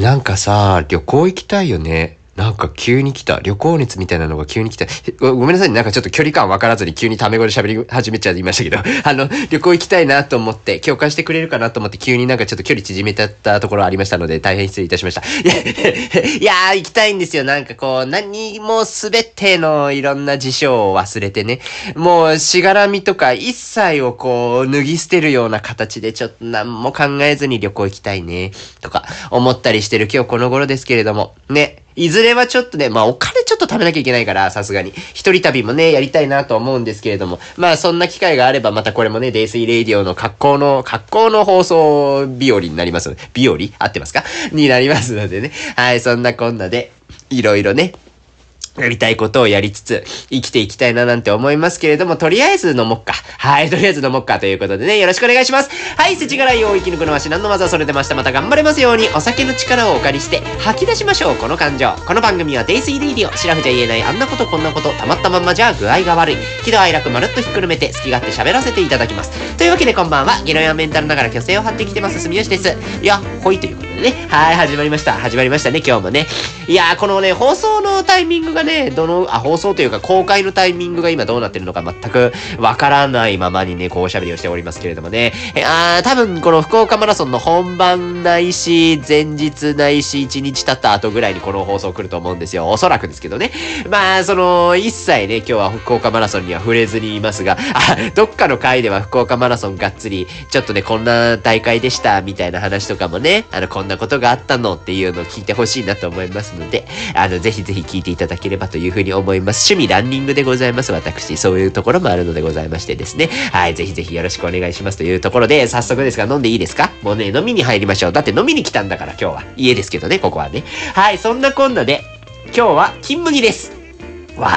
なんかさ、旅行行きたいよね。なんか急に来た。旅行熱みたいなのが急に来た。ごめんなさいね。なんかちょっと距離感分からずに急にタメ語で喋り 始めちゃいましたけど、あの、旅行行きたいなと思って、共感してくれるかなと思って急になんかちょっと距離縮めちゃったところありましたので、大変失礼いたしました。いや、いやー、行きたいんですよ。なんかこう、何もすべてのいろんな事象を忘れてね。もう、しがらみとか一切をこう、脱ぎ捨てるような形でちょっと何も考えずに旅行行きたいね。とか、思ったりしてる今日この頃ですけれども、ね。いずれはちょっとね、まあお金ちょっと貯めなきゃいけないから、さすがに。一人旅もね、やりたいなと思うんですけれども、まあそんな機会があれば、またこれもね、デイスイレイディオの格好の、格好の放送日和になりますので。日和？合ってますか？になりますのでね。はい、そんなこんなで、いろいろね、やりたいことをやりつつ、生きていきたいななんて思いますけれども、とりあえず飲もっか。はい、とりあえず飲もっかということでね、よろしくお願いします。はい、世知辛いを生き抜くのは至難の技それでました。また頑張れますように、お酒の力をお借りして、吐き出しましょう、この感情。この番組はデイスイレイディオ、シラフじゃ言えないあんなことこんなこと、たまったまんまじゃ具合が悪い。喜怒哀楽まるっとひっくるめて、好き勝手喋らせていただきます。というわけでこんばんは、ゲロやメンタルながら虚勢を張ってきてます、住吉です。いや、ほいということでね。はい、始まりました。始まりましたね、今日もね。いやー、このね、放送のタイミングがね、ねどの、あ、放送というか公開のタイミングが今どうなってるのか全くわからないままにね、こうおしゃべりをしておりますけれどもね。えあー、多分この福岡マラソンの本番ないし、前日ないし、1日経った後ぐらいにこの放送来ると思うんですよ。おそらくですけどね。まあ、その、一切ね、今日は福岡マラソンには触れずにいますが、あ、どっかの回では福岡マラソンがっつり、ちょっとね、こんな大会でした、みたいな話とかもね、あの、こんなことがあったのっていうのを聞いてほしいなと思いますので、あの、ぜひぜひ聞いていただければというふうに思います。趣味ランニングでございます。私、そういうところもあるのでございましてですね。はい、ぜひぜひよろしくお願いしますというところで、早速ですが飲んでいいですか？もうね、飲みに入りましょう。だって飲みに来たんだから今日は。家ですけどね、ここはね。はい、そんなこんなで、今日は金麦です。わー。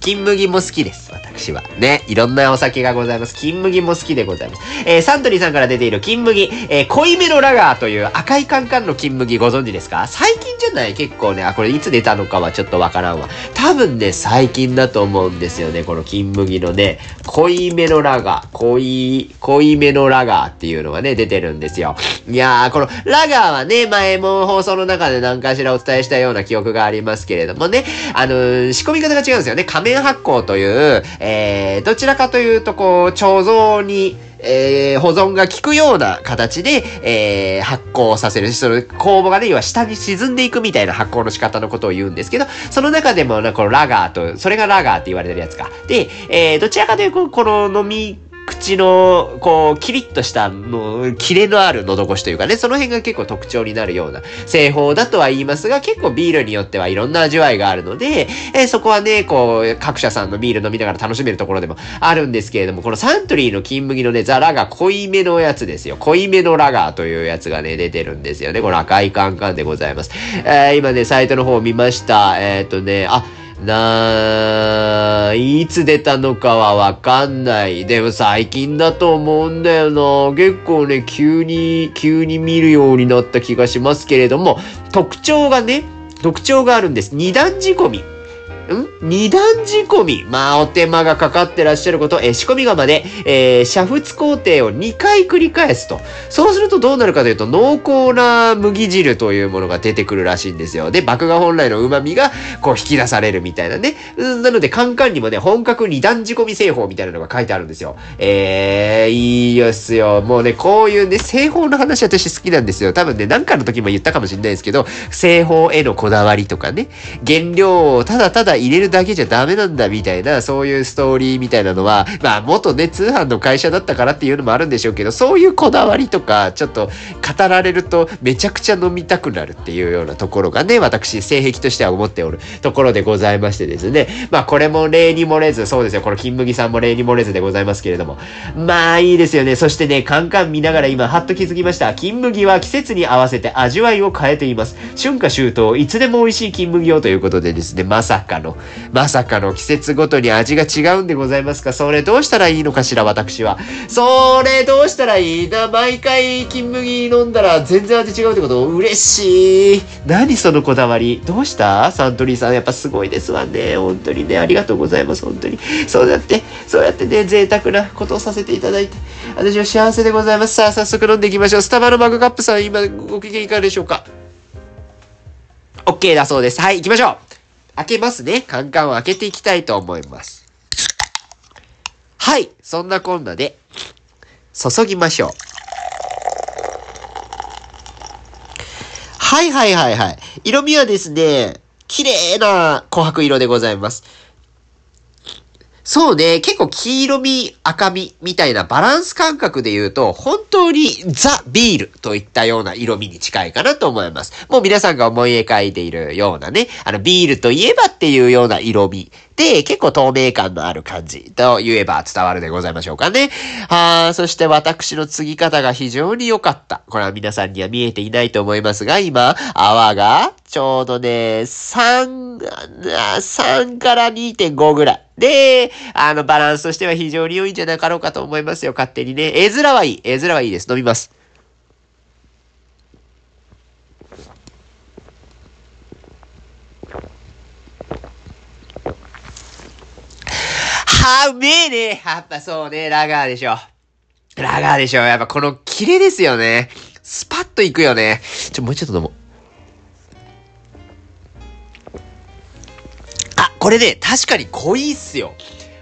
金麦も好きです。私私は。ね。いろんなお酒がございます。金麦も好きでございます。えー、サントリーさんから出ている金麦、えー、濃いめのラガーという赤いカンカンの金麦ご存知ですか？最近じゃない？結構ね、あ、これいつ出たのかはちょっとわからんわ。多分ね、最近だと思うんですよね。この金麦のね、濃いめのラガー、濃い、濃いめのラガーっていうのがね、出てるんですよ。いやー、このラガーはね、前も放送の中で何かしらお伝えしたような記憶がありますけれどもね、あのー、仕込み方が違うんですよね。仮面発酵という、えー、どちらかというとこう、貯蔵に、えー、保存が効くような形で、えー、発酵させる。その酵母がね、要は下に沈んでいくみたいな発酵の仕方のことを言うんですけど、その中でも、なこのラガーと、それがラガーって言われてるやつか。で、えー、どちらかというと、この飲み、口の、こう、キリッとした、もう、キレのある喉越しというかね、その辺が結構特徴になるような製法だとは言いますが、結構ビールによってはいろんな味わいがあるので、えーそこはね、こう、各社さんのビール飲みながら楽しめるところでもあるんですけれども、このサントリーの金麦のね、ザラガー濃いめのやつですよ。濃いめのラガーというやつがね、出てるんですよね。この赤いカンカンでございます。えー今ね、サイトの方を見ました。えっ、とね、あ、なあ、いつ出たのかはわかんない。でも最近だと思うんだよな。結構ね、急に、急に見るようになった気がしますけれども、特徴がね、特徴があるんです。二段仕込み。ん？二段仕込み。まあ、お手間がかかってらっしゃること、えー仕込み釜で、えー煮沸工程を2回繰り返すと。そうするとどうなるかというと、濃厚な麦汁というものが出てくるらしいんですよ。で、麦芽本来の旨味が、こう、引き出されるみたいなね。うんなので、カンカンにもね、本格二段仕込み製法みたいなのが書いてあるんですよ。えー、いいですよ。もうね、こういうね、製法の話私好きなんですよ。多分ね、何かの時も言ったかもしれないですけど、製法へのこだわりとかね、原料をただただ入れるだけじゃダメなんだみたいな、そういうストーリーみたいなのは、まあ、元ね、通販の会社だったからっていうのもあるんでしょうけど、そういうこだわりとか、ちょっと語られるとめちゃくちゃ飲みたくなるっていうようなところがね、私、性癖としては思っておるところでございましてですね。まあ、これも例に漏れず、そうですよ、この金麦さんも例に漏れずでございますけれども。まあ、いいですよね。そしてね、カンカン見ながら今、はっと気づきました。金麦は季節に合わせて味わいを変えています。春夏秋冬、いつでも美味しい金麦をということでですね、まさかの。まさかの季節ごとに味が違うんでございますか？それどうしたらいいのかしら、私は。それどうしたらいいな毎回金麦飲んだら全然味違うってこと？嬉しい。何そのこだわり？どうした？サントリーさん。やっぱすごいですわね。本当にね。ありがとうございます。本当に。そうやって、そうやってね、贅沢なことをさせていただいて。私は幸せでございます。さあ、早速飲んでいきましょう。スタバのマグカップさん、今ご機嫌いかがでしょうか ?OK だそうです。はい、行きましょう。開けますね。カンカンを開けていきたいと思います。はい、そんなこんなで、注ぎましょう。はいはいはいはい。色味はですね、綺麗な琥珀色でございます。そうね、結構黄色み、赤みみたいなバランス感覚で言うと、本当にザ・ビールといったような色味に近いかなと思います。もう皆さんが思い描いているようなね、あのビールといえばっていうような色味で、結構透明感のある感じと言えば伝わるでございましょうかね。はあ、そして私の継ぎ方が非常に良かった。これは皆さんには見えていないと思いますが、今、泡がちょうどね、3、3から2.5ぐらい。で、あの、バランスとしては非常に良いんじゃなかろうかと思いますよ、勝手にね。絵面はいい。絵面はいいです。飲みます。はあ、うめえね。やっぱそうね、ラガーでしょ。ラガーでしょ。やっぱこのキレですよね。スパッといくよね。ちょ、もうちょっと飲もう。あこれね、確かに濃いっすよ。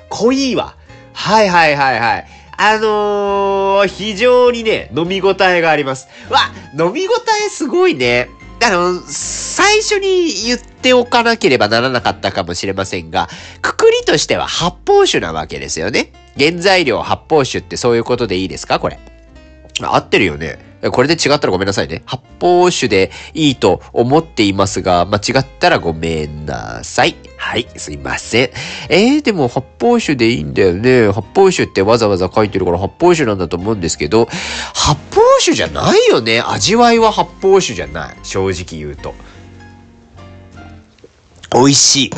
濃いわ。はいはいはいはい。あのー、非常にね、飲み応えがあります。わ、飲み応えすごいね。あの、最初に言っておかなければならなかったかもしれませんが、くくりとしては発泡酒なわけですよね。原材料発泡酒ってそういうことでいいですか？これ。合ってるよね。これで違ったらごめんなさいね。発泡酒でいいと思っていますが、間違ったらごめんなさい。はい、すいません。えー、でも発泡酒でいいんだよね。発泡酒ってわざわざ書いてるから発泡酒なんだと思うんですけど、発泡酒じゃないよね。味わいは発泡酒じゃない。正直言うと。美味しい。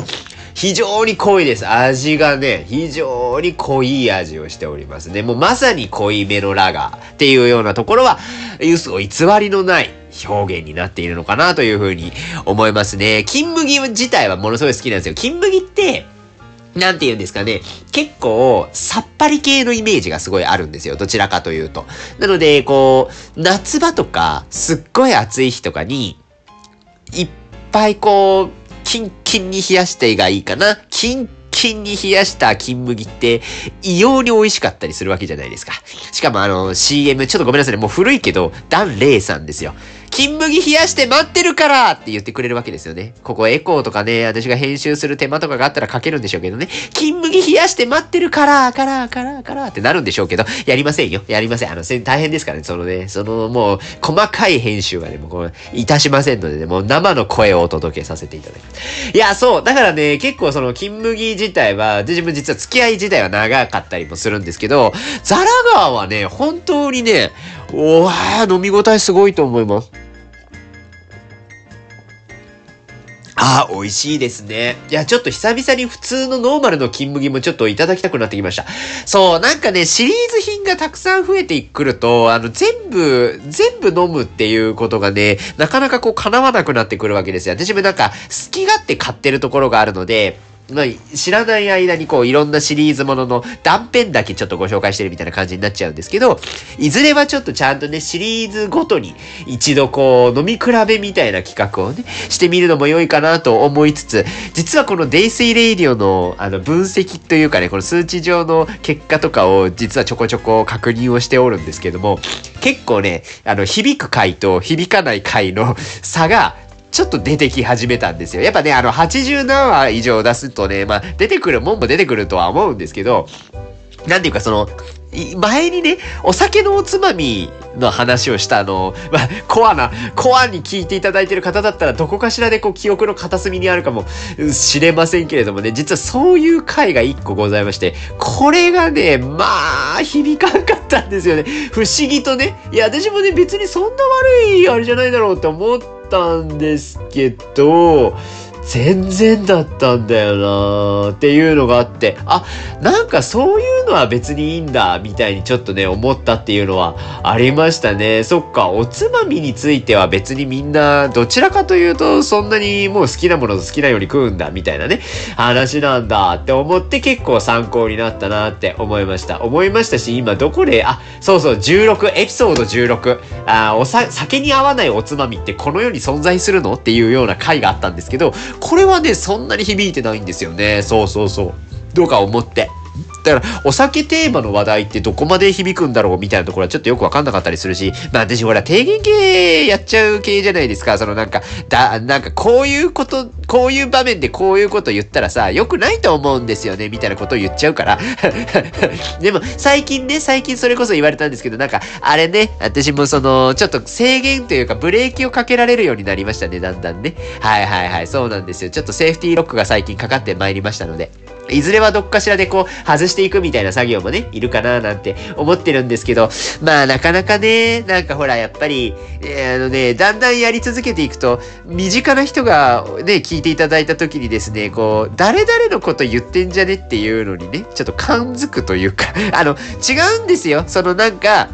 非常に濃いです。味がね、非常に濃い味をしておりますね。もうまさに濃いめのラガーっていうようなところは、嘘偽りのない表現になっているのかなというふうに思いますね。金麦自体はものすごい好きなんですよ。金麦って、なんて言うんですかね。結構、さっぱり系のイメージがすごいあるんですよ。どちらかというと。なので、こう、夏場とか、すっごい暑い日とかに、いっぱいこう、キンキンに冷やしてがいいかな。キンキンに冷やした金麦って異様に美味しかったりするわけじゃないですか。しかもあの CM、ちょっとごめんなさいね、もう古いけど、ダン・レイさんですよ。金麦冷やして待ってるからって言ってくれるわけですよね。ここエコーとかね、私が編集する手間とかがあったら書けるんでしょうけどね。金麦冷やして待ってるから、から、から、からってなるんでしょうけど、やりませんよ。やりません。あの、大変ですからね。そのね、そのもう、細かい編集はね、もうこ、いたしませんのでね、もう生の声をお届けさせていただきます。いや、そう。だからね、結構その金麦自体は、自分実は付き合い自体は長かったりもするんですけど、ザラガーはね、本当にね、おわー、飲み応えすごいと思います。ああ、美味しいですね。いや、ちょっと久々に普通のノーマルの金麦もちょっといただきたくなってきました。そう、なんかね、シリーズ品がたくさん増えてくると、あの、全部、全部飲むっていうことがね、なかなかこう叶わなくなってくるわけですよ。私もなんか、好き勝手買ってるところがあるので、まあ、知らない間にこういろんなシリーズものの断片だけちょっとご紹介してるみたいな感じになっちゃうんですけど、いずれはちょっとちゃんとね、シリーズごとに一度こう飲み比べみたいな企画をね、してみるのも良いかなと思いつつ、実はこのデイスイレイディオのあの分析というかね、この数値上の結果とかを実はちょこちょこ確認をしておるんですけども、結構ね、あの響く回と響かない回の差がちょっと出てき始めたんですよ。やっぱね、あの、80何話以上出すとね、まあ、出てくるもんも出てくるとは思うんですけど、なんていうかその、前にね、お酒のおつまみの話をしたあの、まあ、コアな、コアに聞いていただいてる方だったらどこかしらでこう記憶の片隅にあるかもしれませんけれどもね、実はそういう回が一個ございまして、これがね、まあ、響かんかったんですよね。不思議とね。いや、私もね、別にそんな悪いあれじゃないだろうって思ってたんですけど、全然だったんだよなっていうのがあって、あ、なんかそういうのは別にいいんだ、みたいにちょっとね、思ったっていうのはありましたね。そっか、おつまみについては別にみんな、どちらかというと、そんなにもう好きなものと好きなように食うんだ、みたいなね、話なんだって思って結構参考になったなって思いました。思いましたし、今どこで、あ、そうそう、16、エピソード16、あおさ、酒に合わないおつまみってこの世に存在するの？っていうような回があったんですけど、これはね、そんなに響いてないんですよね。そうそうそう。どうか思って。だから、お酒テーマの話題ってどこまで響くんだろうみたいなところはちょっとよくわかんなかったりするし、まあ私ほら、低減系やっちゃう系じゃないですか。そのなんか、だ、なんかこういうこと、こういう場面でこういうこと言ったらさ、良くないと思うんですよね、みたいなことを言っちゃうから。でも、最近ね、最近それこそ言われたんですけど、なんか、あれね、私もその、ちょっと制限というか、ブレーキをかけられるようになりましたね、だんだんね。はいはいはい、そうなんですよ。ちょっとセーフティーロックが最近かかってまいりましたので。いずれはどっかしらでこう、外していくみたいな作業もね、いるかななんて思ってるんですけど、まあなかなかね、なんかほら、やっぱり、えー、あのね、だんだんやり続けていくと、身近な人がね、聞いていただいた時にですね、こう、誰々のこと言ってんじゃねっていうのにね、ちょっと感づくというか、あの、違うんですよ。そのなんか、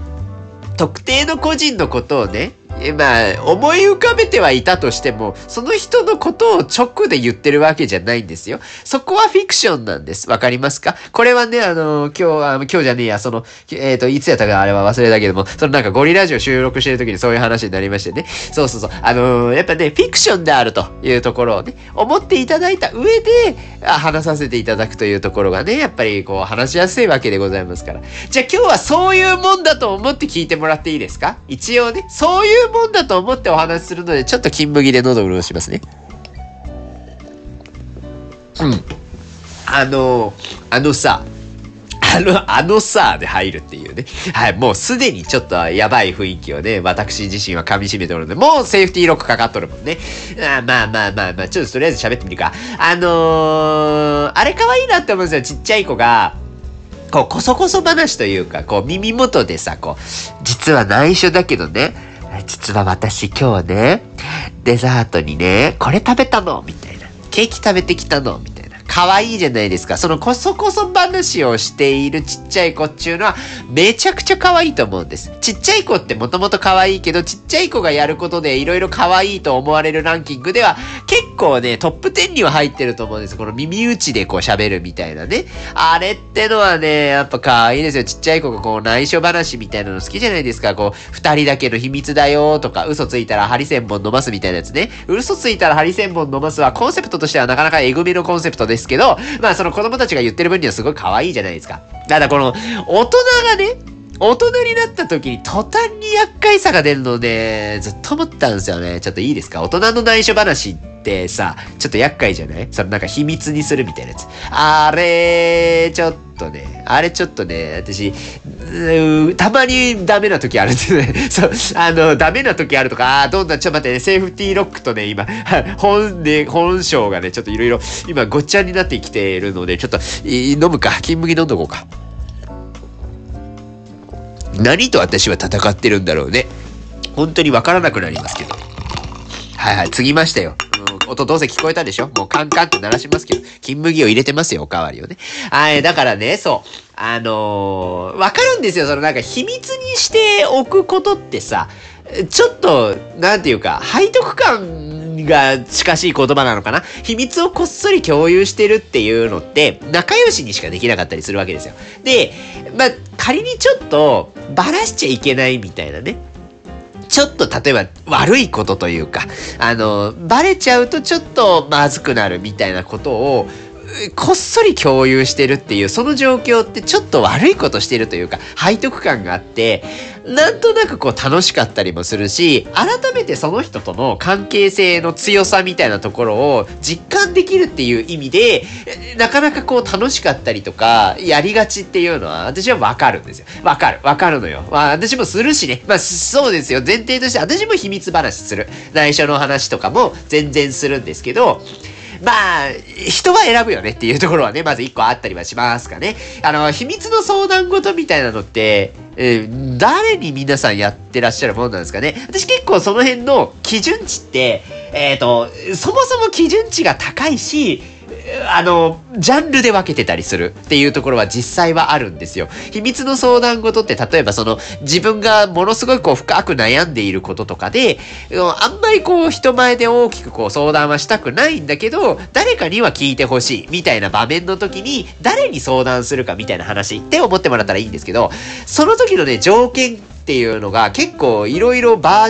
特定の個人のことをね、まあ、思い浮かべてはいたとしても、その人のことを直で言ってるわけじゃないんですよ。そこはフィクションなんです。わかりますか？これはね、あの、今日は、今日じゃねえや、その、えっ、ー、と、いつやったかあれは忘れたけども、そのなんかゴリラジオ収録してる時にそういう話になりましてね。そうそうそう。あのー、やっぱね、フィクションであるというところをね、思っていただいた上で、話させていただくというところがね、やっぱりこう話しやすいわけでございますから。じゃあ今日はそういうもんだと思って聞いてもらっていいですか？一応ね、そういうもんだと思ってお話しするので、ちょっと金麦で喉を潤しますね。うん。あの、あのさ、あの、あのさで入るっていうね。はい、もうすでにちょっとやばい雰囲気をね、私自身は噛み締めておるので、もうセーフティーロックかかっとるもんね。あまあまあまあまあ、ちょっととりあえず喋ってみるか。あのー、あれ可愛いなって思うんですよ、ちっちゃい子が。こう、こそこそ話というか、こう、耳元でさ、こう、実は内緒だけどね、実は私今日ね、デザートにね、これ食べたのみたいな。ケーキ食べてきたのみたいな。可愛いじゃないですか。そのこそこそ話をしているちっちゃい子っていうのはめちゃくちゃ可愛いと思うんです。ちっちゃい子ってもともと可愛いけど、ちっちゃい子がやることでいろいろ可愛いと思われるランキングでは結構ね、トップ10には入ってると思うんです。この耳打ちでこう喋るみたいなね。あれってのはね、やっぱ可愛いですよ。ちっちゃい子がこう内緒話みたいなの好きじゃないですか。こう、二人だけの秘密だよとか、嘘ついたらハリセンボン飲ますみたいなやつね。嘘ついたらハリセンボン飲ますはコンセプトとしてはなかなかえぐみのコンセプトですですけど、まあその子供たちが言ってる分にはすごい可愛いじゃないですか。ただこの、大人がね、大人になった時に途端に厄介さが出るので、ずっと思ったんですよね。ちょっといいですか？大人の内緒話ってさ、ちょっと厄介じゃない？そのなんか秘密にするみたいなやつ。あれ、ちょっとね、あれちょっとね、私、たまにダメな時あるんですね。そう、あの、ダメな時あるとか、あどんな、ちょっと待ってね、セーフティーロックとね、今、本で、本性がね、ちょっといろいろ、今、ごっちゃになってきているので、ちょっと、飲むか、金麦飲んどこうか。何と私は戦ってるんだろうね。本当にわからなくなりますけど。はいはい、継ぎましたよ。音どうせ聞こえたでしょ？もうカンカンって鳴らしますけど、金麦を入れてますよ、おかわりをね。はい、だからね、そう。あのー、わかるんですよ。そのなんか秘密にしておくことってさ、ちょっと、なんていうか、背徳感が近しい言葉なのかな？秘密をこっそり共有してるっていうのって、仲良しにしかできなかったりするわけですよ。で、まあ、仮にちょっと、ばらしちゃいけないみたいなね。ちょっと例えば悪いことというか、あの、バレちゃうとちょっとまずくなるみたいなことを、こっそり共有してるっていう、その状況ってちょっと悪いことしてるというか、背徳感があって、なんとなくこう楽しかったりもするし、改めてその人との関係性の強さみたいなところを実感できるっていう意味で、なかなかこう楽しかったりとか、やりがちっていうのは私はわかるんですよ。わかる。わかるのよ。まあ私もするしね。まあそうですよ。前提として私も秘密話する。内緒の話とかも全然するんですけど、まあ、人は選ぶよねっていうところはね、まず一個あったりはしますかね。あの、秘密の相談事みたいなのって、えー、誰に皆さんやってらっしゃるものなんですかね？私結構その辺の基準値って、えっ、と、そもそも基準値が高いし、あの、ジャンルで分けてたりするっていうところは実際はあるんですよ。秘密の相談事って例えばその自分がものすごいこう深く悩んでいることとかで、あんまりこう人前で大きくこう相談はしたくないんだけど、誰かには聞いてほしいみたいな場面の時に誰に相談するかみたいな話って思ってもらったらいいんですけど、その時のね、条件っていうのが結構いろいろ場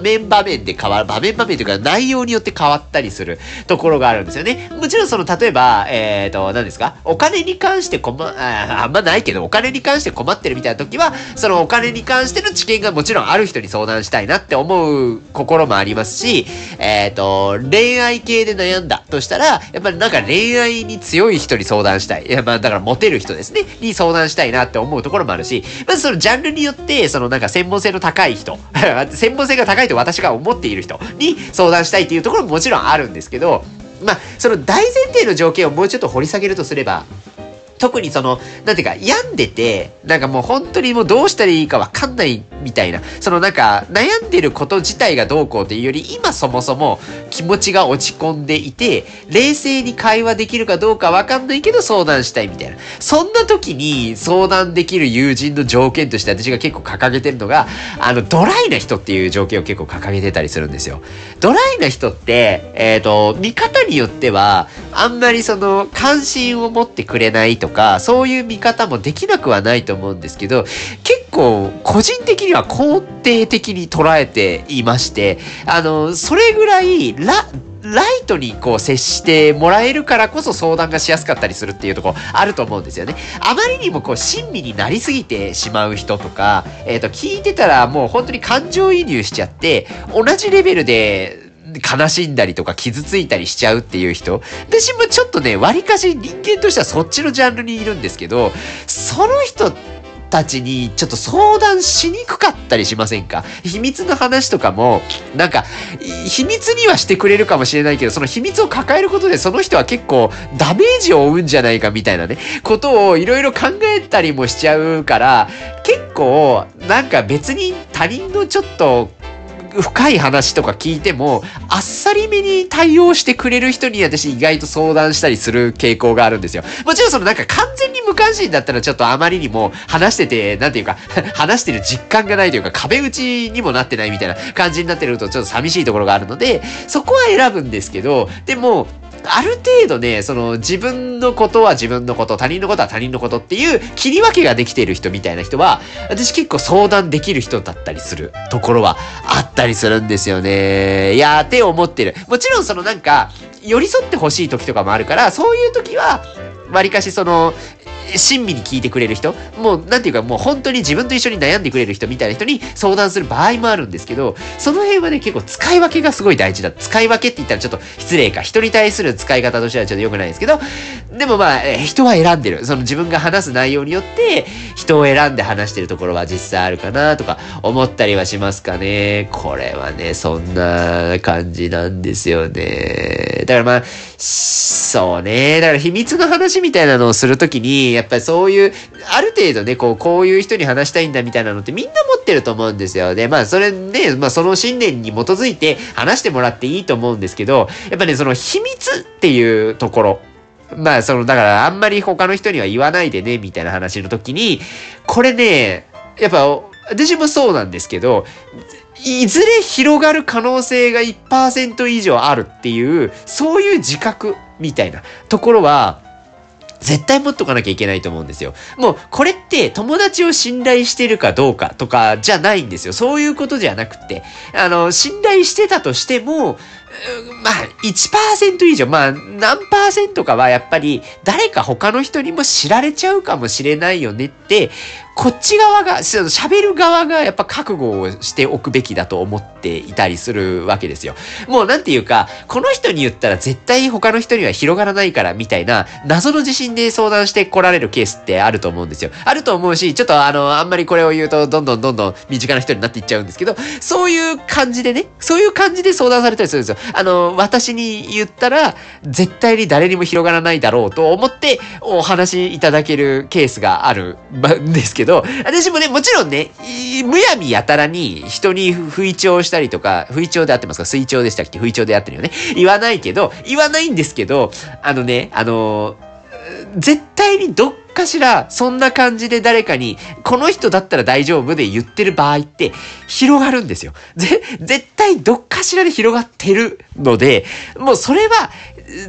面場面で変わる、場面場面というか内容によって変わったりするところがあるんですよね。もちろんその例えば、えっ、ー、と、何ですか？お金に関して困、ああんまないけど、お金に関して困ってるみたいな時は、そのお金に関しての知見がもちろんある人に相談したいなって思う心もありますし、えっ、ー、と、恋愛系で悩んだとしたら、やっぱりなんか恋愛に強い人に相談したい。いや、まあだからモテる人ですね。に相談したいなって思うところもあるし、まずそのジャンルによって、そのなんか専門性の高い人、専門性が高いと私が思っている人に相談したいっていうところももちろんあるんですけど、まあ、その大前提の条件をもうちょっと掘り下げるとすれば、特にその、なんていうか、病んでて、なんかもう本当にもうどうしたらいいかわかんないみたいな、そのなんか、悩んでること自体がどうこうっていうより、今そもそも気持ちが落ち込んでいて、冷静に会話できるかどうかわかんないけど相談したいみたいな。そんな時に相談できる友人の条件として私が結構掲げてるのが、あの、ドライな人っていう条件を結構掲げてたりするんですよ。ドライな人って、えっ、ー、と、見方によっては、あんまりその、関心を持ってくれないとか、そういう見方もできなくはないと思うんですけど、結構個人的には肯定的に捉えていまして、あの、それぐらいラ、ライトにこう接してもらえるからこそ相談がしやすかったりするっていうとこあると思うんですよね。あまりにもこう親身になりすぎてしまう人とか、えっ、ー、と、聞いてたらもう本当に感情移入しちゃって、同じレベルで悲しんだりとか傷ついたりしちゃうっていう人。私もちょっとね、割かし人間としてはそっちのジャンルにいるんですけど、その人ってたちにちょっと相談しにくかったりしませんか？秘密の話とかも、なんか、秘密にはしてくれるかもしれないけど、その秘密を抱えることでその人は結構ダメージを負うんじゃないかみたいなね、ことをいろいろ考えたりもしちゃうから、結構、なんか別に他人のちょっと深い話とか聞いても、あっさりめに対応してくれる人に私意外と相談したりする傾向があるんですよ。もちろんそのなんか完全に無関心だったらちょっとあまりにも話してて、なんていうか話してる実感がないというか壁打ちにもなってないみたいな感じになってるとちょっと寂しいところがあるので、そこは選ぶんですけど、でも、ある程度ね、その自分のことは自分のこと、他人のことは他人のことっていう切り分けができている人みたいな人は、私結構相談できる人だったりするところはあったりするんですよね。いやーって思ってる。もちろんそのなんか、寄り添ってほしい時とかもあるから、そういう時は、わりかしその、親身に聞いてくれる人、もう、なんていうか、もう本当に自分と一緒に悩んでくれる人みたいな人に相談する場合もあるんですけど、その辺はね、結構使い分けがすごい大事だ。使い分けって言ったらちょっと失礼か。人に対する使い方としてはちょっと良くないですけど、でもまあ、人は選んでる。その自分が話す内容によって、人を選んで話してるところは実際あるかなとか思ったりはしますかね。これはね、そんな感じなんですよね。だからまあ、そうね。だから秘密の話みたいなのをするときに、やっぱりそういう、ある程度ね、こう、こういう人に話したいんだみたいなのってみんな持ってると思うんですよ。で、まあ、それね、まあ、その信念に基づいて話してもらっていいと思うんですけど、やっぱね、その秘密っていうところ。まあ、その、だから、あんまり他の人には言わないでね、みたいな話の時に、これね、やっぱ、私もそうなんですけど、いずれ広がる可能性が1%以上あるっていう、そういう自覚みたいなところは、絶対持っとかなきゃいけないと思うんですよ。もう、これって友達を信頼してるかどうかとかじゃないんですよ。そういうことじゃなくて、あの、信頼してたとしても、まあ、1%以上、まあ、何パーセントかはやっぱり誰か他の人にも知られちゃうかもしれないよねってこっち側が、喋る側がやっぱ覚悟をしておくべきだと思っていたりするわけですよ。もうなんていうか、この人に言ったら絶対他の人には広がらないからみたいな謎の自信で相談して来られるケースってあると思うんですよ。あると思うし、ちょっとあの、あんまりこれを言うとどんどんどんどん身近な人になっていっちゃうんですけど、そういう感じでね、そういう感じで相談されたりするんですよ。あの、私に言ったら絶対に誰にも広がらないだろうと思ってお話いただけるケースがあるんですけど、ど、私もね、もちろんね、むやみやたらに人に不意調したりとか、不意調で合ってますか？水調でしたっけ？不意調で合ってるよね。言わないけど、言わないんですけど、あのね、あの絶対にどっかしら、そんな感じで誰かに、この人だったら大丈夫で言ってる場合って、広がるんですよ。ぜ、絶対どっかしらで広がってるので、もうそれは、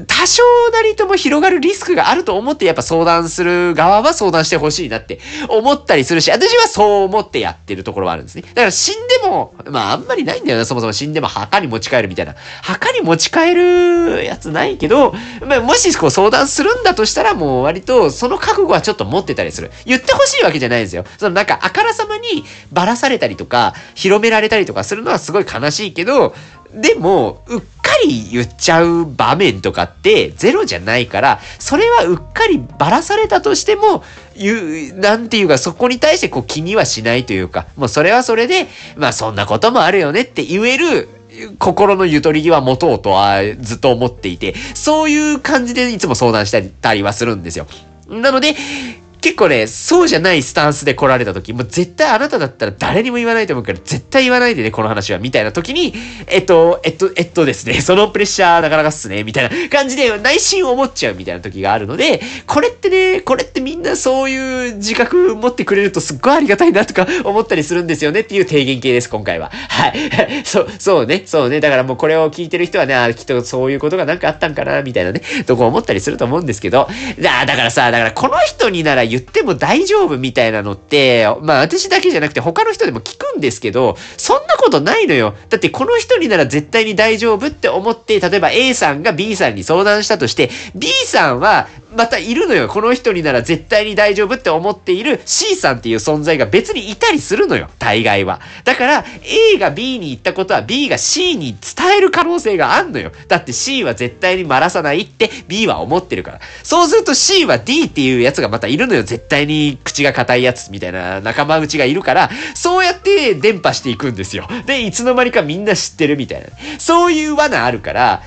多少なりとも広がるリスクがあると思ってやっぱ相談する側は相談してほしいなって思ったりするし、私はそう思ってやってるところはあるんですね。だから死んでも、まああんまりないんだよな、そもそも死んでも墓に持ち帰るみたいな。墓に持ち帰るやつないけど、まあ、もしこう相談するんだとしたらもう割とその覚悟はちょっと持ってたりする。言ってほしいわけじゃないんですよ。そのなんかあからさまにばらされたりとか、広められたりとかするのはすごい悲しいけど、でも、うっかり言っちゃう場面とかってゼロじゃないから、それはうっかりばらされたとしても、言う、なんていうか、そこに対してこう気にはしないというか、もうそれはそれで、まあそんなこともあるよねって言える、心のゆとりは持とうとはずっと思っていて、そういう感じでいつも相談したりはするんですよ。なので、結構ね、そうじゃないスタンスで来られた時、もう絶対あなただったら誰にも言わないと思うから、絶対言わないでね、この話は、みたいな時に、えっと、えっと、えっとですね、そのプレッシャーなかなかっすね、みたいな感じで内心思っちゃうみたいな時があるので、これってね、これってみんなそういう自覚持ってくれるとすっごいありがたいなとか 思ったりするんですよねっていう提言系です、今回は。はい。そう、そうね、そうね。だからもうこれを聞いてる人はね、きっとそういうことがなんかあったんかな、みたいなね、とこ思ったりすると思うんですけど、だだからさ、だからこの人になら言っても大丈夫みたいなのって、まあ私だけじゃなくて他の人でも聞くんですけど、そんなことないのよ。だってこの人になら絶対に大丈夫って思って、例えば A さんが B さんに相談したとして、B さんはまたいるのよ。この人になら絶対に大丈夫って思っている C さんっていう存在が別にいたりするのよ。大概は。だから A が B に言ったことは B が C に伝える可能性があんのよ。だって C は絶対にまらさないって B は思ってるから。そうすると C は D っていうやつがまたいるのよ。絶対に口が硬いやつみたいな仲間内がいるから、そうやって伝播していくんですよ。で、いつの間にかみんな知ってるみたいな。そういう罠あるから、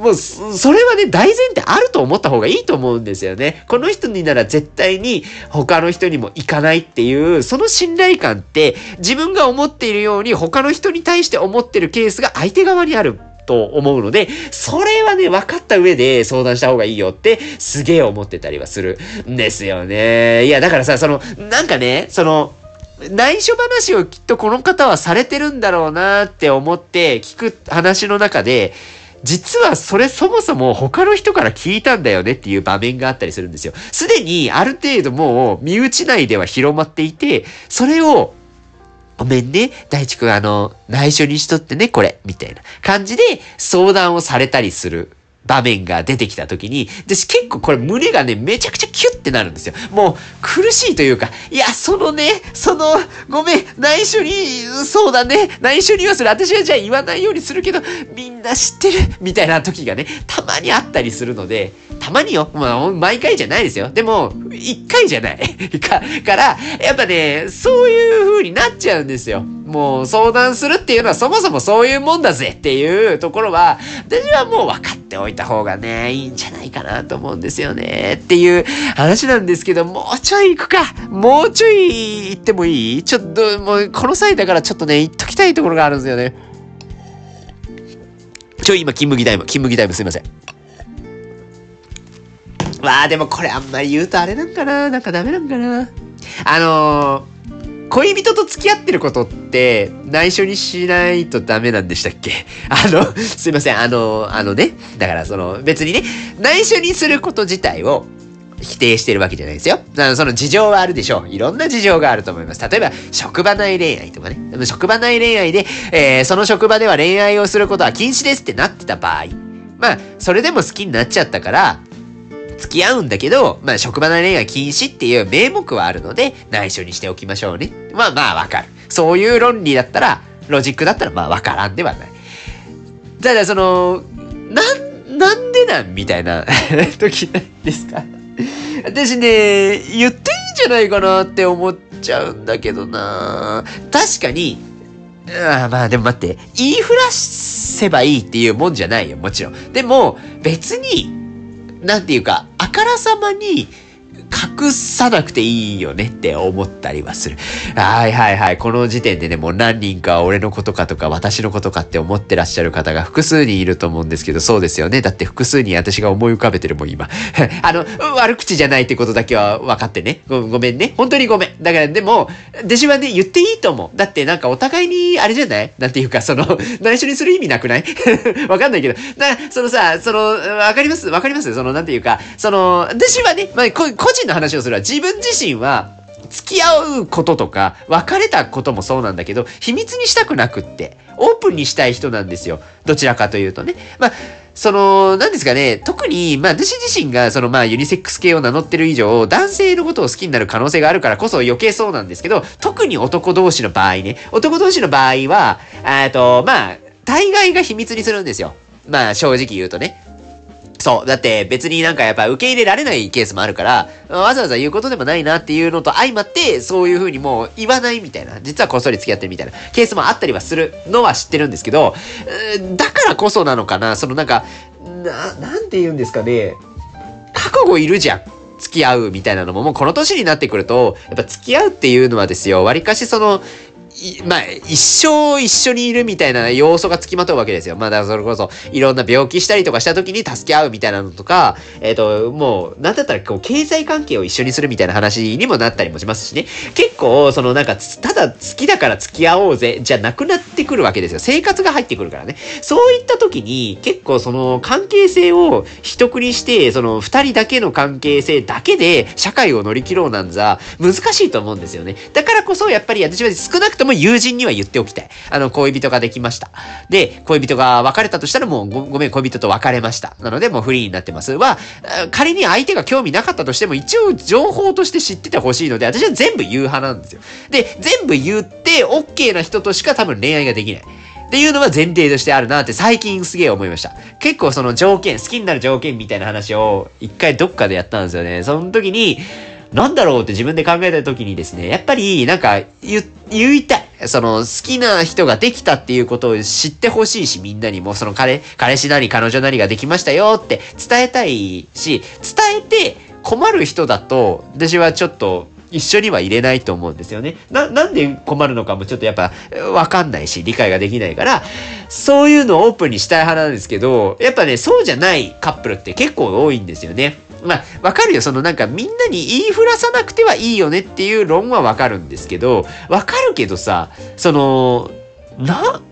もう、それはね、大前提あると思った方がいいと思うんですよね。この人になら絶対に他の人にも行かないっていう、その信頼感って自分が思っているように他の人に対して思ってるケースが相手側にある。と思うので、それはね、分かった上で相談した方がいいよってすげえ思ってたりはするんですよね。いや、だからさ、その、なんかね、その、内緒話をきっとこの方はされてるんだろうなって思って聞く話の中で、実はそれそもそも他の人から聞いたんだよねっていう場面があったりするんですよ。すでにある程度もう身内内では広まっていて、それをごめんね、大地君あの、内緒にしとってね、これ、みたいな感じで相談をされたりする場面が出てきた時に、私結構これ胸がね、めちゃくちゃキュッてなるんですよ。もう苦しいというか、いや、そのね、その、ごめん、内緒に、そうだね、内緒にはする。私はじゃあ言わないようにするけど、みんな知ってる、みたいな時がね、たまにあったりするので、たまによ。まあ、毎回じゃないですよ。でも、一回じゃない。か、から、やっぱね、そういう風になっちゃうんですよ。もう相談するっていうのはそもそもそういうもんだぜっていうところは、私はもう分かっておいた方がね、いいんじゃないかなと思うんですよね。っていう話なんですけど、もうちょい行くか。もうちょい行ってもいい？ちょっと、もうこの際だからちょっとね、行っときたいところがあるんですよね。ちょい、今、金麦タイム、金麦タイムすいません。わあ、でもこれあんまり言うとあれなんかななんかダメなんかなあのー、恋人と付き合ってることって内緒にしないとダメなんでしたっけ？あの、すいません、あの、あのね、だからその別にね、内緒にすること自体を否定してるわけじゃないですよ。あのその事情はあるでしょう。いろんな事情があると思います。例えば、職場内恋愛とかね。職場内恋愛で、えー、その職場では恋愛をすることは禁止ですってなってた場合。まあ、それでも好きになっちゃったから、付き合うんだけど、まあ、職場内恋愛禁止っていう名目はあるので、内緒にしておきましょうね。まあまあわかる。そういう論理だったら、ロジックだったらまあわからんではない。ただその、な、なんでなんみたいな 時ないですか私ね、言っていいんじゃないかなって思っちゃうんだけどな確かに、あまあでも待って、言いふらせばいいっていうもんじゃないよ、もちろん。でも、別に、なんていうか、あからさまに、隠さなくていいよねって思ったりはする。はいはいはい。この時点でね、もう何人か俺のことかとか私のことかって思ってらっしゃる方が複数人いると思うんですけど、そうですよね。だって複数人私が思い浮かべてるもん今。あの、悪口じゃないってことだけは分かってね。ごごめんね。本当にごめん。だからでも、弟子はね、言っていいと思う。だってなんかお互いに、あれじゃない？なんていうか、その、内緒にする意味なくない？わかんないけど。だから、そのさ、その、わかります？わかります？その、なんていうか、その、弟子はね、まあ、個人の話をするわ。自分自身は、付き合うこととか、別れたこともそうなんだけど、秘密にしたくなくって、オープンにしたい人なんですよ。どちらかというとね。まあ、その、何ですかね、特に、まあ、私自身が、その、まあ、ユニセックス系を名乗ってる以上、男性のことを好きになる可能性があるからこそ余計そうなんですけど、特に男同士の場合ね、男同士の場合は、えっと、まあ、大概が秘密にするんですよ。まあ、正直言うとね。そう。だって別になんかやっぱ受け入れられないケースもあるから、わざわざ言うことでもないなっていうのと相まって、そういう風にもう言わないみたいな、実はこっそり付き合ってるみたいな。ケースもあったりはする。のは知ってるんですけど、だからこそなのかな、そのなんか、な、なんて言うんですかね、覚悟いるじゃん。付き合うみたいなのも。もうこの年になってくると、やっぱ付き合うっていうのはですよ、わりかしその、まあ、一生一緒にいるみたいな要素がつきまとうわけですよ。まあ、だからそれこそ、いろんな病気したりとかした時に助け合うみたいなのとか、えっ、ー、と、もう、なんだったら、こう、経済関係を一緒にするみたいな話にもなったりもしますしね。結構、そのなんか、ただ好きだから付き合おうぜ、じゃなくなってくるわけですよ。生活が入ってくるからね。そういった時に、結構その関係性を一くにして、その二人だけの関係性だけで社会を乗り切ろうなんざ、難しいと思うんですよね。だからこそ、やっぱり私は少なくともも友人には言っておきたい。あの、恋人ができました。で、恋人が別れたとしたらもうごごめん、恋人と別れました。なので、もうフリーになってます。は、仮に相手が興味なかったとしても、一応情報として知っててほしいので、私は全部言う派なんですよ。で、全部言って、OK な人としか多分恋愛ができない。っていうのは前提としてあるなって最近すげえ思いました。結構その条件、好きになる条件みたいな話を一回どっかでやったんですよね。その時に、なんだろうって自分で考えた時にですね、やっぱりなんか言、言いたい。その好きな人ができたっていうことを知ってほしいし、みんなにもその彼、彼氏なり彼女なりができましたよって伝えたいし、伝えて困る人だと、私はちょっと一緒には入れないと思うんですよね。な、なんで困るのかもちょっとやっぱわかんないし、理解ができないから、そういうのをオープンにしたい派なんですけど、やっぱね、そうじゃないカップルって結構多いんですよね。まあ、わかるよ。そのなんかみんなに言いふらさなくてはいいよねっていう論はわかるんですけど、わかるけどさ、その、な、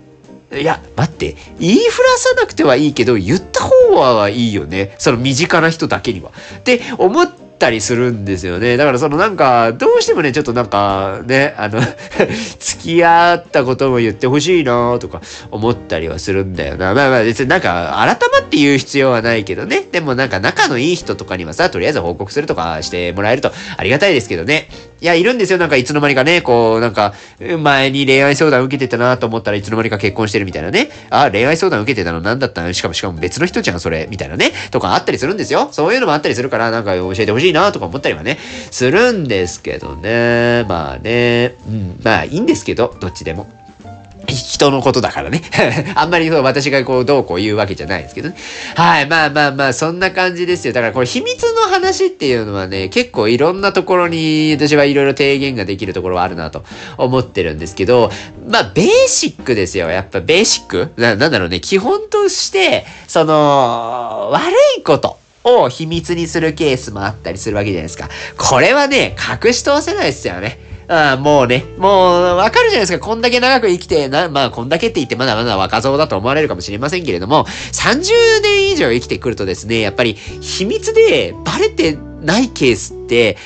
いや、待って。言いふらさなくてはいいけど、言った方はいいよね。その身近な人だけには。って思ったりするんですよね。だからそのなんか、どうしてもね、ちょっとなんかね、あの 付き合ったことも言ってほしいなとか思ったりはするんだよな。まあまあ別になんか改まって言う必要はないけどね。でもなんか仲のいい人とかにはさ、とりあえず報告するとかしてもらえるとありがたいですけどね。いや、いるんですよ。なんかいつの間にかね、こう、なんか、前に恋愛相談受けてたなと思ったらいつの間にか結婚してるみたいなね。あ、恋愛相談受けてたの何だったの？しかもしかも別の人じゃん、それ。みたいなね。とかあったりするんですよ。そういうのもあったりするから、なんか教えてほしいなとか思ったりはね、するんですけどね。まあね。うん。まあいいんですけど、どっちでも。人のことだからね。あんまりそう私がこうどうこう言うわけじゃないですけどね。はい。まあまあまあ、そんな感じですよ。だからこれ秘密の話っていうのはね、結構いろんなところに私はいろいろ提言ができるところはあるなと思ってるんですけど、まあベーシックですよ。やっぱベーシック？ななんだろうね。基本として、その、悪いこと。を秘密にするケースもあったりするわけじゃないですか。これはね、隠し通せないですよね。ああもうね、もうわかるじゃないですか。こんだけ長く生きて、な、まあこんだけって言ってまだまだ若造だと思われるかもしれませんけれども、30年以上生きてくるとですね、やっぱり秘密でバレてないケースって、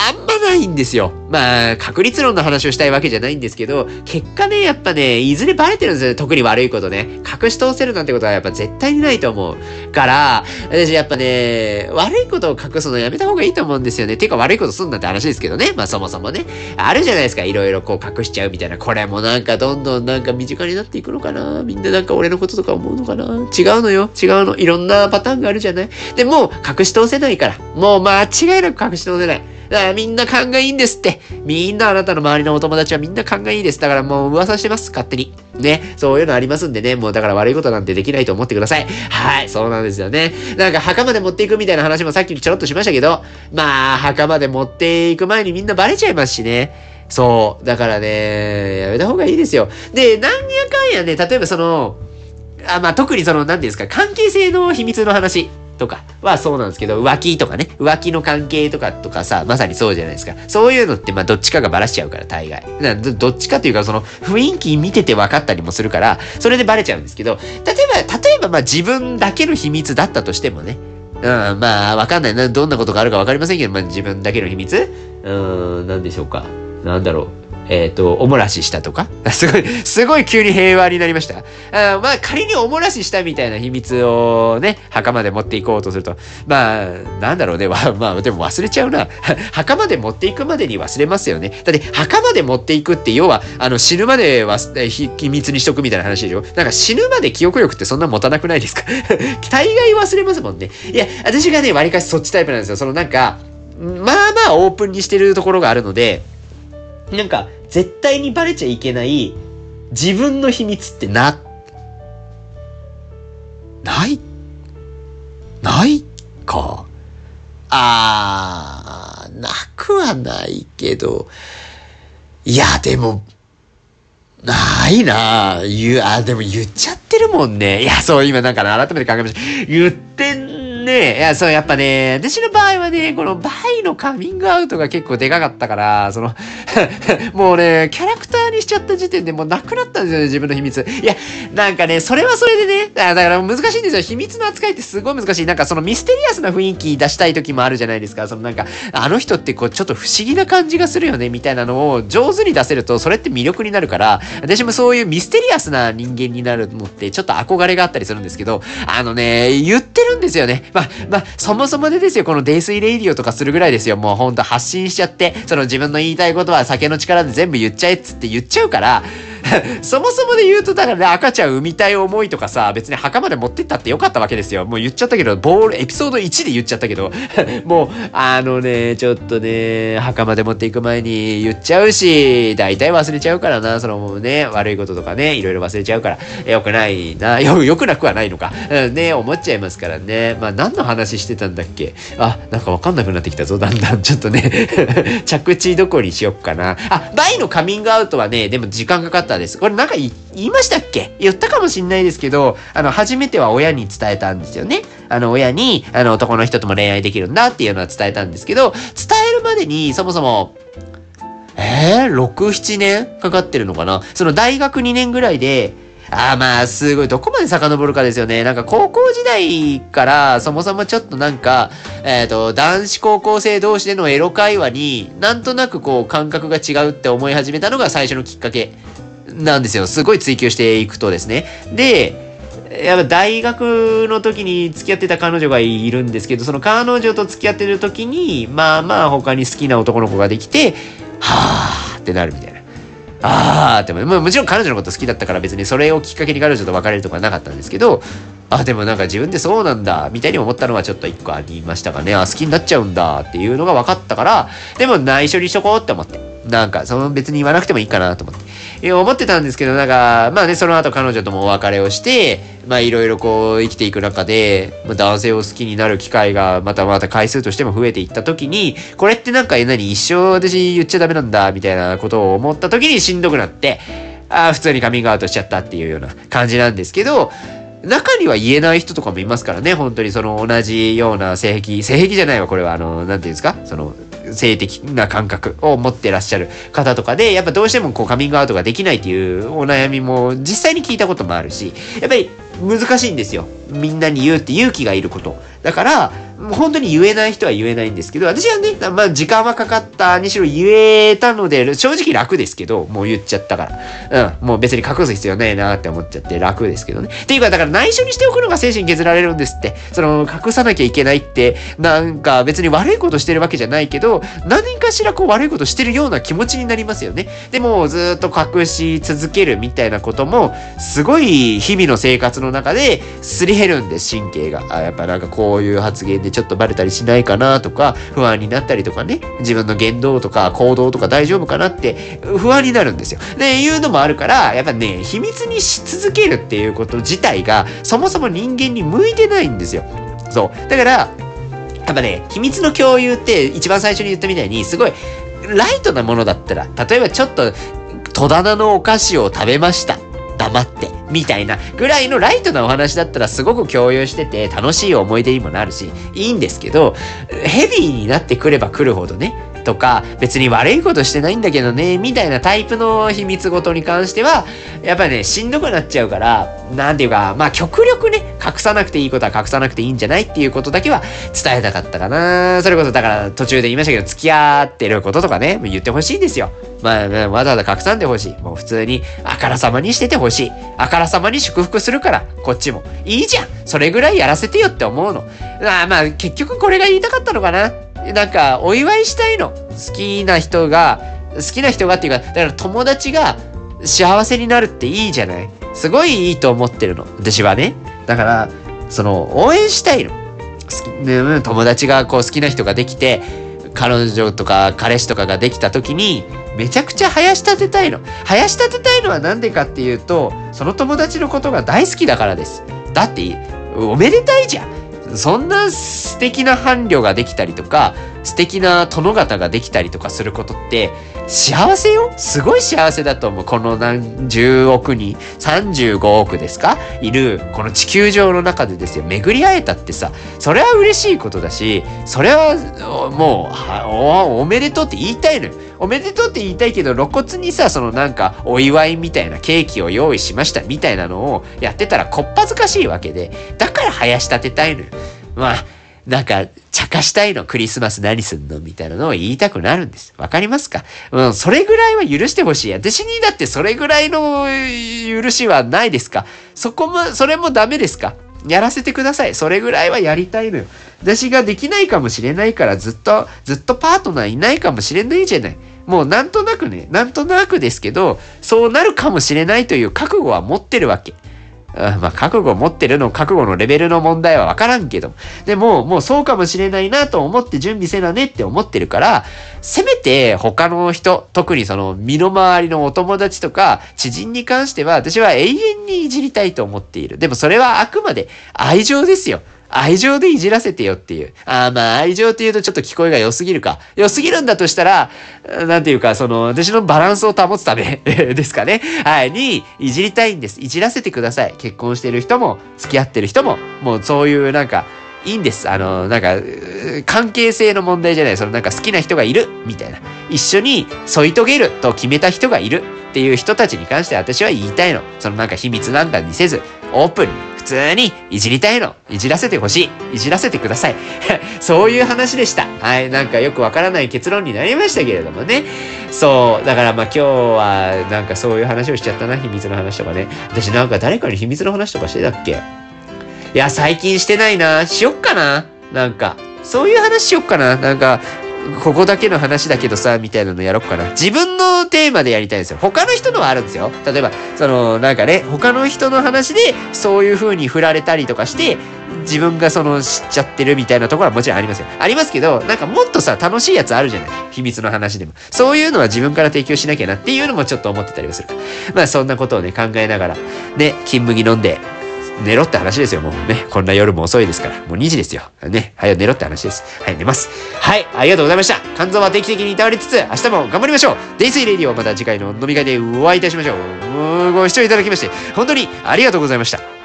あんまないんですよ。まあ、確率論の話をしたいわけじゃないんですけど、結果ね、やっぱね、いずれバレてるんですよ。特に悪いことね。隠し通せるなんてことはやっぱ絶対にないと思う。から、私やっぱね、悪いことを隠すのやめた方がいいと思うんですよね。てか悪いことすんなって話ですけどね。まあそもそもね。あるじゃないですか。いろいろこう隠しちゃうみたいな。これもなんかどんどんなんか身近になっていくのかな。みんななんか俺のこととか思うのかな。違うのよ。違うの。いろんなパターンがあるじゃない。でも、隠し通せないから。もう間違いなく隠し通せない。だからみんな勘がいいんですって。みんなあなたの周りのお友達はみんな勘がいいです。だからもう噂してます、勝手に。ね。そういうのありますんでね。もうだから悪いことなんてできないと思ってください。はい、そうなんですよね。なんか墓まで持っていくみたいな話もさっきちょろっとしましたけど、まあ、墓まで持っていく前にみんなバレちゃいますしね。そう。だからね、やめた方がいいですよ。で、なんやかんやね、例えばその、あまあ、特にその、何ていうんですか、関係性の秘密の話とかはそうなんですけど、浮気とかね、浮気の関係とかとかさ、まさにそうじゃないですか。そういうのって、まあ、どっちかがバラしちゃうから、大概。どどっちかというか、その、雰囲気見てて分かったりもするから、それでバレちゃうんですけど、例えば、例えば、まあ、自分だけの秘密だったとしてもね、うん、まあ、わかんないな。どんなことがあるかわかりませんけど、まあ、自分だけの秘密？うん、なんでしょうか。なんだろう。えっ、ー、と、おもらししたとか？すごい、すごい急に平和になりました。あまあ、仮におもらししたみたいな秘密をね、墓まで持っていこうとすると、まあ、なんだろうね。まあ、でも忘れちゃうな。墓まで持っていくまでに忘れますよね。だって、墓まで持っていくって、要は、あの、死ぬまでは秘密にしとくみたいな話でしょ。なんか死ぬまで記憶力ってそんな持たなくないですか？大概忘れますもんね。いや、私がね、割かしそっちタイプなんですよ。そのなんか、まあまあオープンにしてるところがあるので、なんか、絶対にバレちゃいけない自分の秘密ってな、ないないか。あー、なくはないけど、いや、でも、ないなぁ言う、あ、でも言っちゃってるもんね。いや、そう、今なんか改めて考えました。言ってんね、いや、そう、やっぱね、私の場合はね、このバイのカミングアウトが結構でかかったから、その もうね、キャラクターにしちゃった時点でもうなくなったんですよね、自分の秘密。いや、なんかね、それはそれでね、だから難しいんですよ。秘密の扱いってすごい難しい。なんかそのミステリアスな雰囲気出したい時もあるじゃないですか。そのなんか、あの人ってこう、ちょっと不思議な感じがするよね、みたいなのを上手に出せると、それって魅力になるから、私もそういうミステリアスな人間になるのって、ちょっと憧れがあったりするんですけど、あのね、言ってるんですよね。まあ、まあ、そもそもでですよ、この泥酔レイディオとかするぐらいですよ。もうほんと発信しちゃって、その自分の言いたいことは酒の力で全部言っちゃえっつって言っちゃうから、そもそもで言うと、だからね、赤ちゃん産みたい思いとかさ、別に墓まで持ってったってよかったわけですよ。もう言っちゃったけど、ボール、エピソード1で言っちゃったけど、もう、あのね、ちょっとね、墓まで持っていく前に言っちゃうし、大体忘れちゃうからな、そのね、悪いこととかね、いろいろ忘れちゃうから、よくないな、よ、よくなくはないのか。ね、思っちゃいますからね。まあ、何の話してたんだっけ？あ、なんかわかんなくなってきたぞ、だんだん。ちょっとね、着地どこにしよっかな。あ、バイのカミングアウトはね、でも時間かかったです。これなんか言いましたっけ？言ったかもしんないですけど、あの、初めては親に伝えたんですよね。あの、親に、あの、男の人とも恋愛できるんだっていうのは伝えたんですけど、伝えるまでに、そもそも、えー、6、7年かかってるのかな？その大学2年ぐらいで、ああまあ、すごい、どこまで遡るかですよね。なんか高校時代から、そもそもちょっとなんか、えっ、ー、と、男子高校生同士でのエロ会話に、なんとなくこう、感覚が違うって思い始めたのが最初のきっかけなんですよ。すごい追求していくとですね。で、やっぱ大学の時に付き合ってた彼女がいるんですけど、その彼女と付き合ってる時に、まあまあ他に好きな男の子ができて、はぁーってなるみたいな。あーって、まあ、もちろん彼女のこと好きだったから別にそれをきっかけに彼女と別れるとかなかったんですけど、あ、でもなんか自分でそうなんだ、みたいに思ったのはちょっと一個ありましたかね。あ、好きになっちゃうんだっていうのが分かったから、でも内緒にしとこうって思って。なんか、その別に言わなくてもいいかなと思って。え思ってたんですけど、なんか、まあね、その後彼女ともお別れをして、まあいろいろこう生きていく中で、まあ、男性を好きになる機会がまたまた回数としても増えていった時に、これってなんか何一生私言っちゃダメなんだ、みたいなことを思った時にしんどくなって、ああ、普通にカミングアウトしちゃったっていうような感じなんですけど、中には言えない人とかもいますからね、本当にその同じような性癖、性癖じゃないわ、これは、あの、なんていうんですか、その、性的な感覚を持ってらっしゃる方とかで、やっぱどうしてもこうカミングアウトができないっていうお悩みも実際に聞いたこともあるし、やっぱり難しいんですよ。みんなに言うって勇気がいること。だから、本当に言えない人は言えないんですけど、私はね、まあ時間はかかったにしろ言えたので、正直楽ですけど、もう言っちゃったから。うん、もう別に隠す必要ないなって思っちゃって楽ですけどね。っていうか、だから内緒にしておくのが精神削られるんですって。その、隠さなきゃいけないって、なんか別に悪いことしてるわけじゃないけど、何かしらこう悪いことしてるような気持ちになりますよね。でも、ずっと隠し続けるみたいなことも、すごい日々の生活の中ですり減るんです、神経が。あ、やっぱなんかこういう発言ででちょっとバレたりしないかなとか、不安になったりとかね、自分の言動とか行動とか大丈夫かなって不安になるんですよ。で、いうのもあるから、やっぱね、秘密にし続けるっていうこと自体が、そもそも人間に向いてないんですよ。そう。だから、やっぱね、秘密の共有って一番最初に言ったみたいに、すごい、ライトなものだったら、例えばちょっと、戸棚のお菓子を食べました。黙って、みたいなぐらいのライトなお話だったらすごく共有してて楽しい思い出にもなるし、いいんですけど、ヘビーになってくれば来るほどね、とか、別に悪いことしてないんだけどね、みたいなタイプの秘密ごとに関しては、やっぱね、しんどくなっちゃうから、なんていうか、まあ極力ね、隠さなくていいことは隠さなくていいんじゃないっていうことだけは伝えたかったかな。それこそだから途中で言いましたけど、付き合ってることとかね、言ってほしいんですよ。まあ、わざわざ隠さんでほしい。もう普通に、あからさまにしててほしい。あからさまに祝福するから、こっちも。いいじゃんそれぐらいやらせてよって思うの。まあまあ、結局これが言いたかったのかな。なんか、お祝いしたいの。好きな人が、好きな人がっていうか、だから友達が幸せになるっていいじゃない？すごいいいと思ってるの。私はね。だから、その、応援したいの。ね、友達がこう好きな人ができて、彼女とか彼氏とかができた時に、めちゃくちゃ生やし立てたいの。生やし立てたいのはなんでかっていうと、その友達のことが大好きだからです。だって、おめでたいじゃん。そんな素敵な伴侶ができたりとか、素敵な殿方ができたりとかすることって、幸せよすごい幸せだと思う。この何十億人、35億ですか？いる、この地球上の中でですよ、巡り会えたってさ、それは嬉しいことだし、それはもう、おめでとうって言いたいのよ。おめでとうって言いたいけど、露骨にさ、そのなんか、お祝いみたいなケーキを用意しましたみたいなのをやってたらこっぱずかしいわけで、だから生やし立てたいのよ。まあ、なんか、茶化したいの、クリスマス何すんのみたいなのを言いたくなるんです。わかりますか？うん、それぐらいは許してほしい。私にだってそれぐらいの許しはないですか？そこも、それもダメですか？やらせてください。それぐらいはやりたいのよ。私ができないかもしれないからずっと、ずっとパートナーいないかもしれないじゃない。もうなんとなくね、なんとなくですけど、そうなるかもしれないという覚悟は持ってるわけ。まあ、覚悟持ってるの、覚悟のレベルの問題はわからんけど。でも、もうそうかもしれないなと思って準備せなねって思ってるから、せめて他の人、特にその身の回りのお友達とか知人に関しては私は永遠にいじりたいと思っている。でもそれはあくまで愛情ですよ。愛情でいじらせてよっていう。ああ、まあ愛情って言うとちょっと聞こえが良すぎるか。良すぎるんだとしたら、なんていうか、その、私のバランスを保つため ですかね。はい、に、いじりたいんです。いじらせてください。結婚してる人も、付き合ってる人も、もうそういうなんか、いいんです。あの、なんか、関係性の問題じゃない。そのなんか好きな人がいる、みたいな。一緒に添い遂げると決めた人がいるっていう人たちに関して私は言いたいの。そのなんか秘密なんかにせず、オープンに通にいじりたいの。いじらせてほしい。いじらせてください。そういう話でした。はい。なんかよくわからない結論になりましたけれどもね。そう。だからまあ今日はなんかそういう話をしちゃったな。秘密の話とかね。私なんか誰かに秘密の話とかしてたっけ？いや、最近してないな。しよっかな。なんか。そういう話しよっかな。なんか、ここだけの話だけどさ、みたいなのやろっかな。自分のテーマでやりたいんですよ。他の人のはあるんですよ。例えば、その、なんかね、他の人の話で、そういう風に振られたりとかして、自分がその知っちゃってるみたいなところはもちろんありますよ。ありますけど、なんかもっとさ、楽しいやつあるじゃない。秘密の話でも。そういうのは自分から提供しなきゃなっていうのもちょっと思ってたりもする。まあそんなことをね、考えながら、ね、金麦飲んで、寝ろって話ですよ、もうね。こんな夜も遅いですから。もう2時ですよ。ね。はい、寝ろって話です。はい、寝ます。はい、ありがとうございました。肝臓は定期的にいたわりつつ、明日も頑張りましょう。デイスイレディオまた次回の飲み会でお会いいたしましょう。ご視聴いただきまして、本当にありがとうございました。